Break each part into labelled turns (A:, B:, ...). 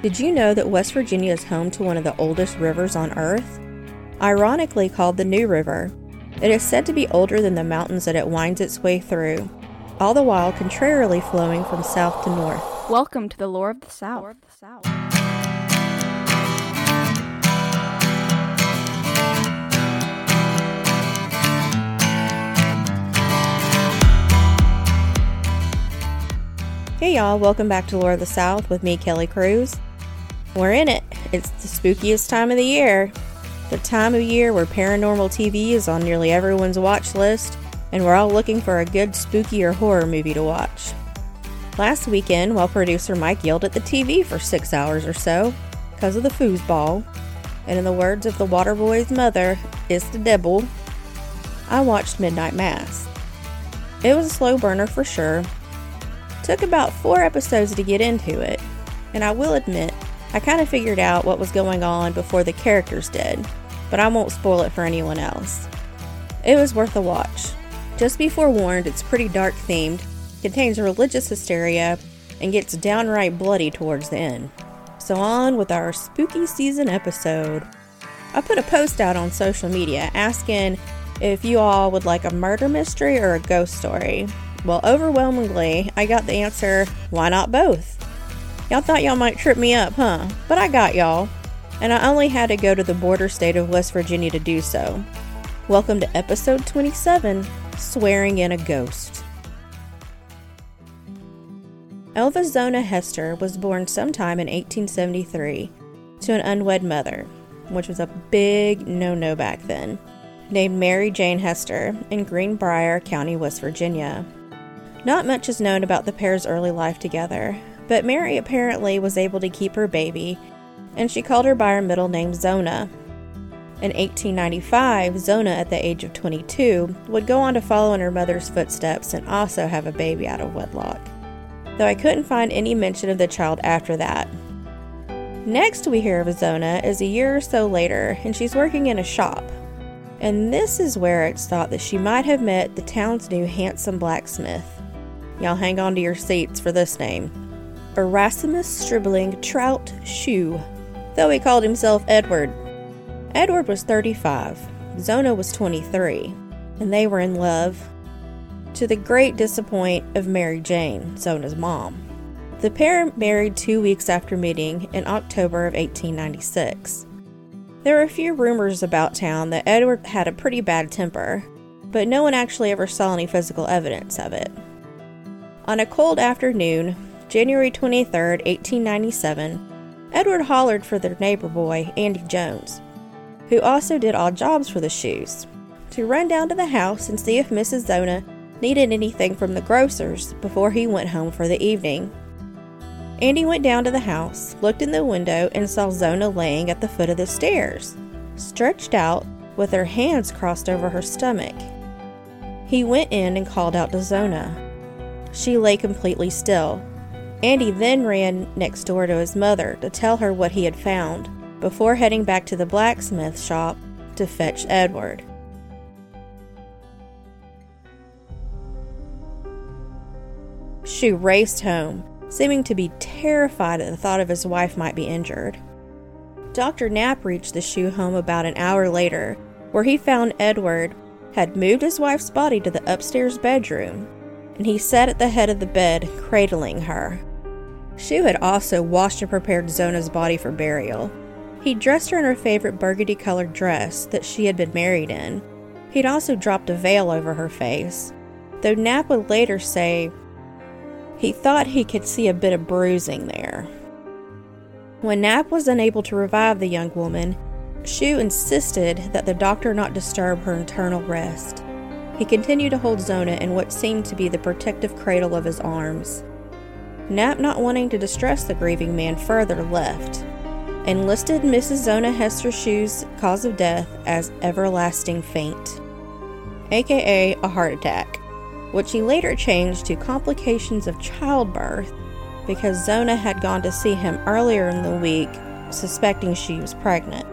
A: Did you know that West Virginia is home to one of the oldest rivers on Earth? Ironically called the New River, it is said to be older than the mountains that it winds its way through, all the while contrarily flowing from south to north.
B: Welcome to the Lore of the South. Lore of the South.
A: Hey y'all, welcome back to Lore of the South with me, Kelly Cruz. We're in it. It's the spookiest time of the year. The time of year where paranormal TV is on nearly everyone's watch list, and we're all looking for a good spooky or horror movie to watch. Last weekend, while producer Mike yelled at the TV for six hours or so because of the foosball, and in the words of the Waterboy's mother, it's the devil, I watched Midnight Mass. It was a slow burner for sure, Took about four episodes to get into it, and I will admit, I kind of figured out what was going on before the characters did, but I won't spoil it for anyone else. It was worth a watch. Just be forewarned, it's pretty dark themed, contains religious hysteria, and gets downright bloody towards the end. So, on with our spooky season episode. I put a post out on social media asking if you all would like a murder mystery or a ghost story. Well, overwhelmingly, I got the answer why not both? Y'all thought y'all might trip me up, huh? But I got y'all. And I only had to go to the border state of West Virginia to do so. Welcome to episode 27 Swearing in a Ghost. Elva Zona Hester was born sometime in 1873 to an unwed mother, which was a big no no back then, named Mary Jane Hester in Greenbrier County, West Virginia. Not much is known about the pair's early life together, but Mary apparently was able to keep her baby, and she called her by her middle name Zona. In 1895, Zona, at the age of 22, would go on to follow in her mother's footsteps and also have a baby out of wedlock, though I couldn't find any mention of the child after that. Next, we hear of Zona is a year or so later, and she's working in a shop. And this is where it's thought that she might have met the town's new handsome blacksmith. Y'all hang on to your seats for this name. Erasmus Stribling Trout Shue, though he called himself Edward. Edward was 35, Zona was 23, and they were in love, to the great disappointment of Mary Jane, Zona's mom. The pair married two weeks after meeting in October of 1896. There were a few rumors about town that Edward had a pretty bad temper, but no one actually ever saw any physical evidence of it. On a cold afternoon, January 23, 1897, Edward hollered for their neighbor boy, Andy Jones, who also did odd jobs for the Shues, to run down to the house and see if Mrs. Zona needed anything from the grocer's before he went home for the evening. Andy went down to the house, looked in the window, and saw Zona laying at the foot of the stairs, stretched out with her hands crossed over her stomach. He went in and called out to Zona. She lay completely still. Andy then ran next door to his mother to tell her what he had found, before heading back to the blacksmith shop to fetch Edward. She raced home, seeming to be terrified at the thought of his wife might be injured. Dr. Knapp reached the Shue home about an hour later, where he found Edward had moved his wife's body to the upstairs bedroom and he sat at the head of the bed, cradling her. Shue had also washed and prepared Zona's body for burial. He dressed her in her favorite burgundy colored dress that she had been married in. He'd also dropped a veil over her face, though Knapp would later say he thought he could see a bit of bruising there. When Knapp was unable to revive the young woman, Shue insisted that the doctor not disturb her internal rest. He continued to hold Zona in what seemed to be the protective cradle of his arms. Knapp, not wanting to distress the grieving man further, left and listed Mrs. Zona Hester Shue's cause of death as everlasting faint, aka a heart attack, which he later changed to complications of childbirth because Zona had gone to see him earlier in the week suspecting she was pregnant.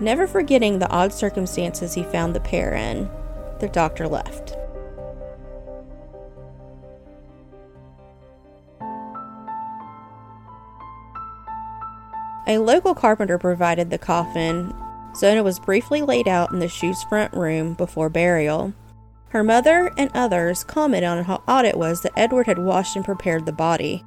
A: Never forgetting the odd circumstances he found the pair in, the doctor left. A local carpenter provided the coffin. Zona was briefly laid out in the Shue's front room before burial. Her mother and others commented on how odd it was that Edward had washed and prepared the body.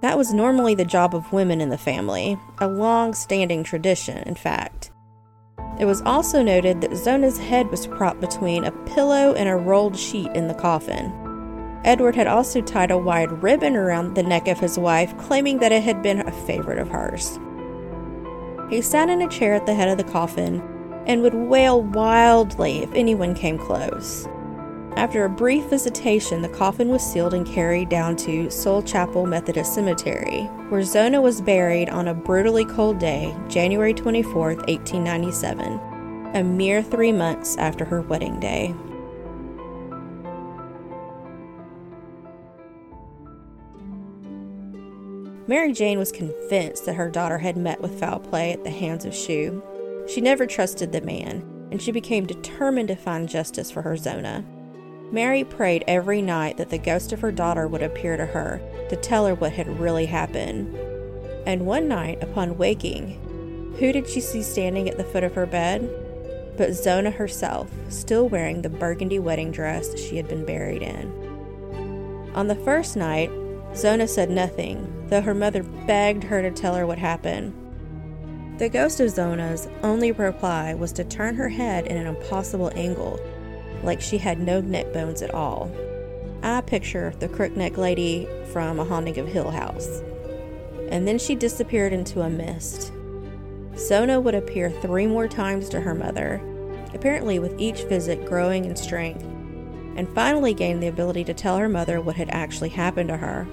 A: That was normally the job of women in the family, a long standing tradition, in fact. It was also noted that Zona's head was propped between a pillow and a rolled sheet in the coffin. Edward had also tied a wide ribbon around the neck of his wife, claiming that it had been a favorite of hers. He sat in a chair at the head of the coffin and would wail wildly if anyone came close. After a brief visitation, the coffin was sealed and carried down to Soule Chapel Methodist Cemetery, where Zona was buried on a brutally cold day, January 24, 1897, a mere three months after her wedding day. Mary Jane was convinced that her daughter had met with foul play at the hands of Shue. She never trusted the man, and she became determined to find justice for her Zona. Mary prayed every night that the ghost of her daughter would appear to her to tell her what had really happened. And one night, upon waking, who did she see standing at the foot of her bed? But Zona herself, still wearing the burgundy wedding dress she had been buried in. On the first night, Zona said nothing, though her mother begged her to tell her what happened. The ghost of Zona's only reply was to turn her head in an impossible angle, like she had no neck bones at all. I picture the crook neck lady from A Haunting of Hill House. And then she disappeared into a mist. Zona would appear three more times to her mother, apparently with each visit growing in strength, and finally gained the ability to tell her mother what had actually happened to her.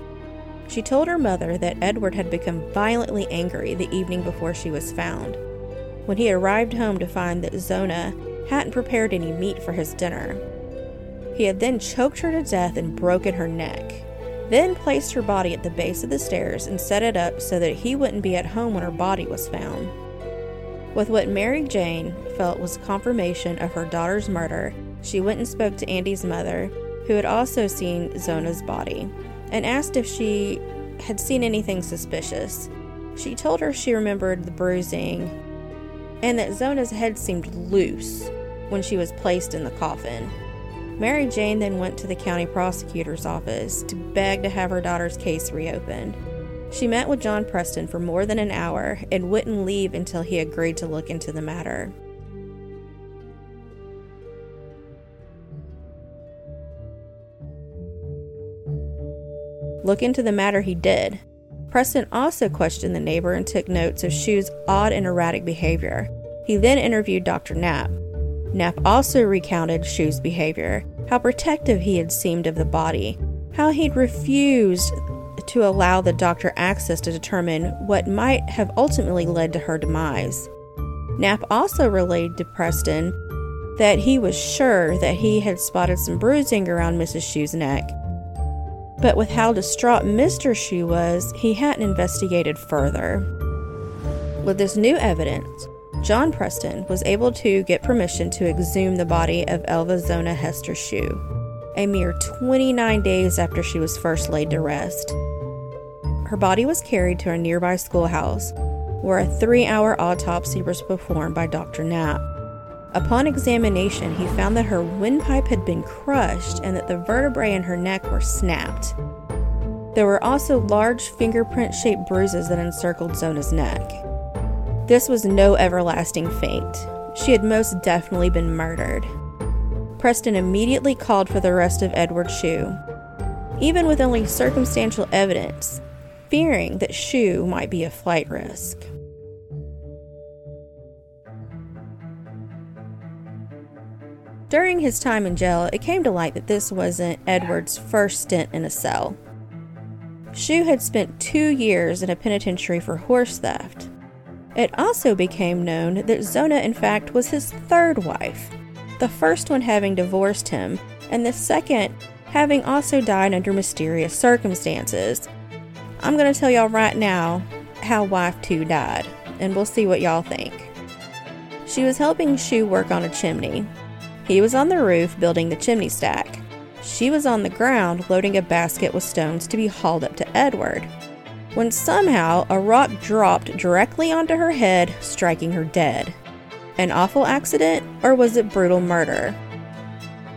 A: She told her mother that Edward had become violently angry the evening before she was found. When he arrived home to find that Zona hadn't prepared any meat for his dinner. He had then choked her to death and broken her neck, then placed her body at the base of the stairs and set it up so that he wouldn't be at home when her body was found. With what Mary Jane felt was confirmation of her daughter's murder, she went and spoke to Andy's mother, who had also seen Zona's body and asked if she had seen anything suspicious. She told her she remembered the bruising and that Zona's head seemed loose when she was placed in the coffin. Mary Jane then went to the county prosecutor's office to beg to have her daughter's case reopened. She met with John Preston for more than an hour and wouldn't leave until he agreed to look into the matter. Look into the matter he did. Preston also questioned the neighbor and took notes of Shue's odd and erratic behavior. He then interviewed Dr. Knapp. Knapp also recounted Shue's behavior, how protective he had seemed of the body, how he'd refused to allow the doctor access to determine what might have ultimately led to her demise. Knapp also relayed to Preston that he was sure that he had spotted some bruising around Mrs. Shue's neck but with how distraught Mr. Shue was, he hadn't investigated further. With this new evidence, John Preston was able to get permission to exhume the body of Elva Zona Hester Shue, a mere 29 days after she was first laid to rest. Her body was carried to a nearby schoolhouse, where a three hour autopsy was performed by Dr. Knapp. Upon examination, he found that her windpipe had been crushed and that the vertebrae in her neck were snapped. There were also large fingerprint shaped bruises that encircled Zona's neck. This was no everlasting fate. She had most definitely been murdered. Preston immediately called for the arrest of Edward Shue, even with only circumstantial evidence, fearing that Shue might be a flight risk. During his time in jail, it came to light that this wasn't Edward's first stint in a cell. Shue had spent two years in a penitentiary for horse theft. It also became known that Zona, in fact, was his third wife, the first one having divorced him, and the second having also died under mysterious circumstances. I'm going to tell y'all right now how wife 2 died, and we'll see what y'all think. She was helping Shue work on a chimney, he was on the roof building the chimney stack. She was on the ground loading a basket with stones to be hauled up to Edward. when somehow a rock dropped directly onto her head, striking her dead. An awful accident, or was it brutal murder?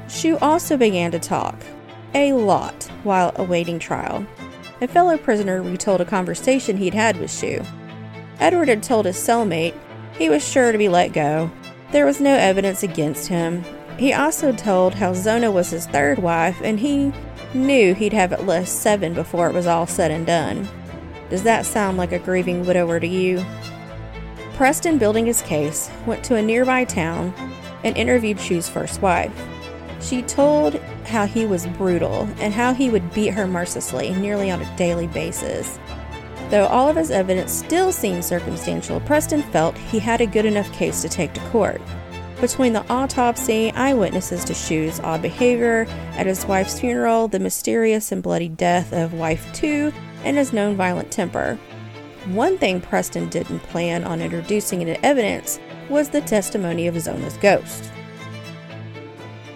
A: Shue also began to talk, a lot, while awaiting trial. A fellow prisoner retold a conversation he'd had with Shue. Edward had told his cellmate he was sure to be let go. There was no evidence against him. He also told how Zona was his third wife, and he knew he'd have at least seven before it was all said and done. Does that sound like a grieving widower to you? Preston, building his case, went to a nearby town and interviewed Shue's first wife. She told how he was brutal and how he would beat her mercilessly nearly on a daily basis. Though all of his evidence still seemed circumstantial, Preston felt he had a good enough case to take to court. Between the autopsy, eyewitnesses to Shue's odd behavior at his wife's funeral, the mysterious and bloody death of wife 2, and his known violent temper. One thing Preston didn't plan on introducing into evidence was the testimony of Zona's ghost.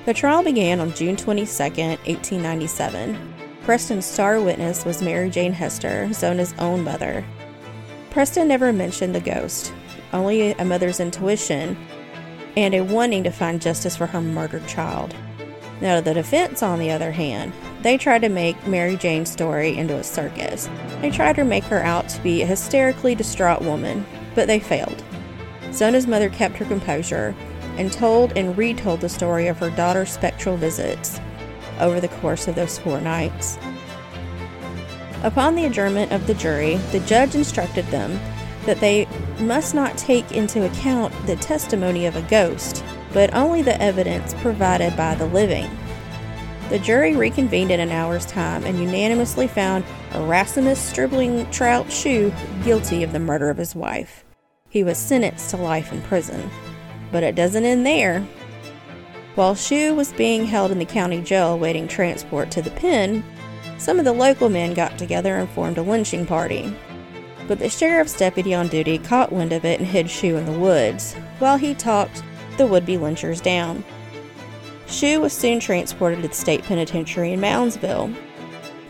A: The trial began on June 22, 1897. Preston's star witness was Mary Jane Hester, Zona's own mother. Preston never mentioned the ghost, only a mother's intuition and a wanting to find justice for her murdered child. Now, the defense, on the other hand, they tried to make Mary Jane's story into a circus. They tried to make her out to be a hysterically distraught woman, but they failed. Zona's mother kept her composure and told and retold the story of her daughter's spectral visits over the course of those four nights. Upon the adjournment of the jury, the judge instructed them that they must not take into account the testimony of a ghost, but only the evidence provided by the living. The jury reconvened in an hour's time and unanimously found Erasmus Stribling Trout Shue guilty of the murder of his wife. He was sentenced to life in prison. But it doesn't end there. While Shue was being held in the county jail awaiting transport to the pen, some of the local men got together and formed a lynching party. But the sheriff's deputy on duty caught wind of it and hid Shue in the woods, while he talked the would be lynchers down. Shue was soon transported to the state penitentiary in Moundsville,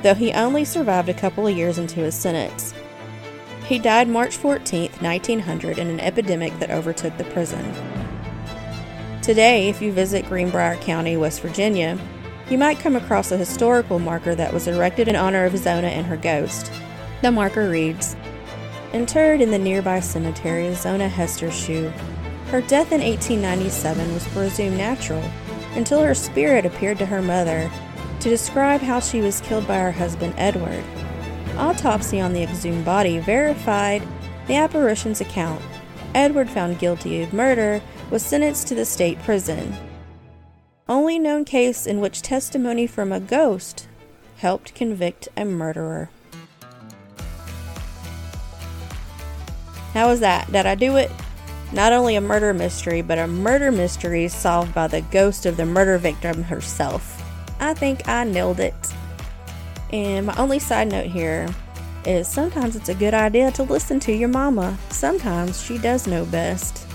A: though he only survived a couple of years into his sentence. He died March 14, 1900, in an epidemic that overtook the prison. Today, if you visit Greenbrier County, West Virginia, you might come across a historical marker that was erected in honor of Zona and her ghost. The marker reads Interred in the nearby cemetery Zona Hester Shue. Her death in 1897 was presumed natural until her spirit appeared to her mother to describe how she was killed by her husband Edward. Autopsy on the exhumed body verified the apparition's account. Edward, found guilty of murder, was sentenced to the state prison. Only known case in which testimony from a ghost helped convict a murderer. How was that? Did I do it? Not only a murder mystery, but a murder mystery solved by the ghost of the murder victim herself. I think I nailed it. And my only side note here is sometimes it's a good idea to listen to your mama. Sometimes she does know best.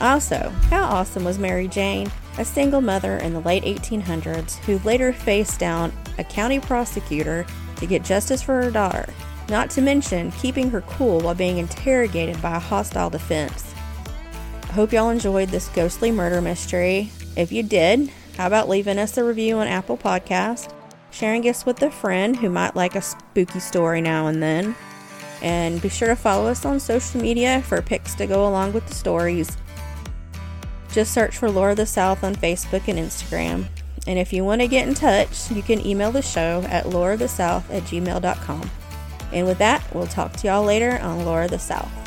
A: Also, how awesome was Mary Jane, a single mother in the late 1800s who later faced down a county prosecutor to get justice for her daughter, not to mention keeping her cool while being interrogated by a hostile defense. Hope y'all enjoyed this ghostly murder mystery. If you did, how about leaving us a review on Apple Podcast, sharing us with a friend who might like a spooky story now and then, and be sure to follow us on social media for pics to go along with the stories. Just search for Lore of the South on Facebook and Instagram. And if you want to get in touch, you can email the show at loreofthesouth at gmail.com. And with that, we'll talk to y'all later on of the South.